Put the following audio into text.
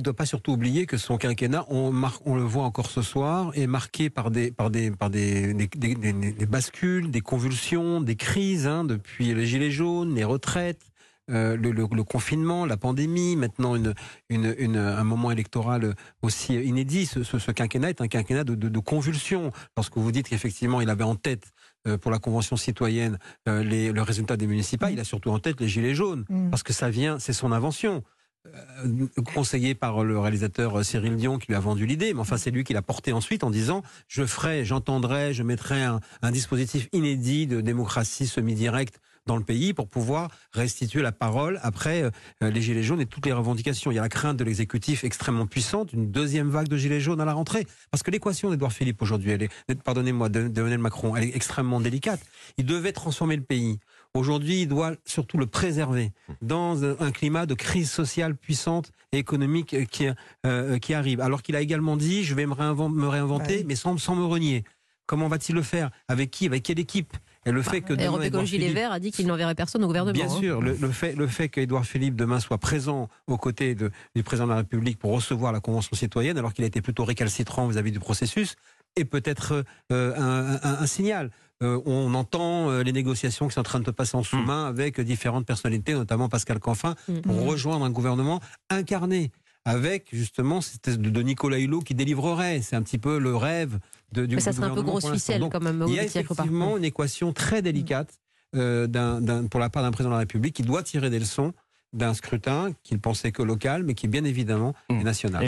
ne doit pas surtout oublier que son quinquennat, on, on le voit encore ce soir, est marqué par des, par des, par des, des, bascules, des convulsions, des crises, hein, depuis les gilets jaunes, les retraites, euh, le, confinement, la pandémie, maintenant une, une, un moment électoral aussi inédit. Ce, quinquennat est un quinquennat de, de, convulsions. Lorsque vous dites qu'effectivement, il avait en tête euh, pour la Convention citoyenne euh, les, le résultat des municipales, mm. il a surtout en tête les Gilets jaunes, mm. parce que ça vient, c'est son invention. Conseillé par le réalisateur Cyril Dion qui lui a vendu l'idée, mais enfin c'est lui qui l'a porté ensuite en disant je ferai, j'entendrai, je mettrai un, dispositif inédit de démocratie semi-directe dans le pays pour pouvoir restituer la parole après euh, les Gilets jaunes et toutes les revendications. Il y a la crainte de l'exécutif extrêmement puissante, une deuxième vague de Gilets jaunes à la rentrée. Parce que l'équation d'Edouard Philippe aujourd'hui, pardonnez-moi, d'Emmanuel Macron, elle est extrêmement délicate. Il devait transformer le pays. Aujourd'hui, il doit surtout le préserver dans un climat de crise sociale puissante et économique qui, euh, qui arrive. Alors qu'il a également dit, je vais me, réinventer, bah mais sans, sans me renier. Comment va-t-il le faire? Avec qui? Avec quelle équipe? Et le fait que Europe Écologie Les Verts a dit qu'il n'enverrait personne au gouvernement. Bien hein. sûr, le, fait, le fait qu'Édouard Philippe demain soit présent aux côtés de, du président de la République pour recevoir la Convention citoyenne, alors qu'il a été plutôt récalcitrant vis-à-vis du processus, est peut-être euh, un, signal. Euh, on entend euh, les négociations qui sont en train de se passer en sous-main hmm. avec différentes personnalités, notamment Pascal Canfin, hmm. pour rejoindre un gouvernement incarné avec justement cette de Nicolas Hulot qui délivrerait. C'est un petit peu le rêve de, du Mais ça serait un peu grosse ficelle quand même. Il y a effectivement une équation très délicate euh, pour la part d'un président de la République qui doit tirer des leçons d'un scrutin qu'il pensait que local, mais qui bien évidemment est national.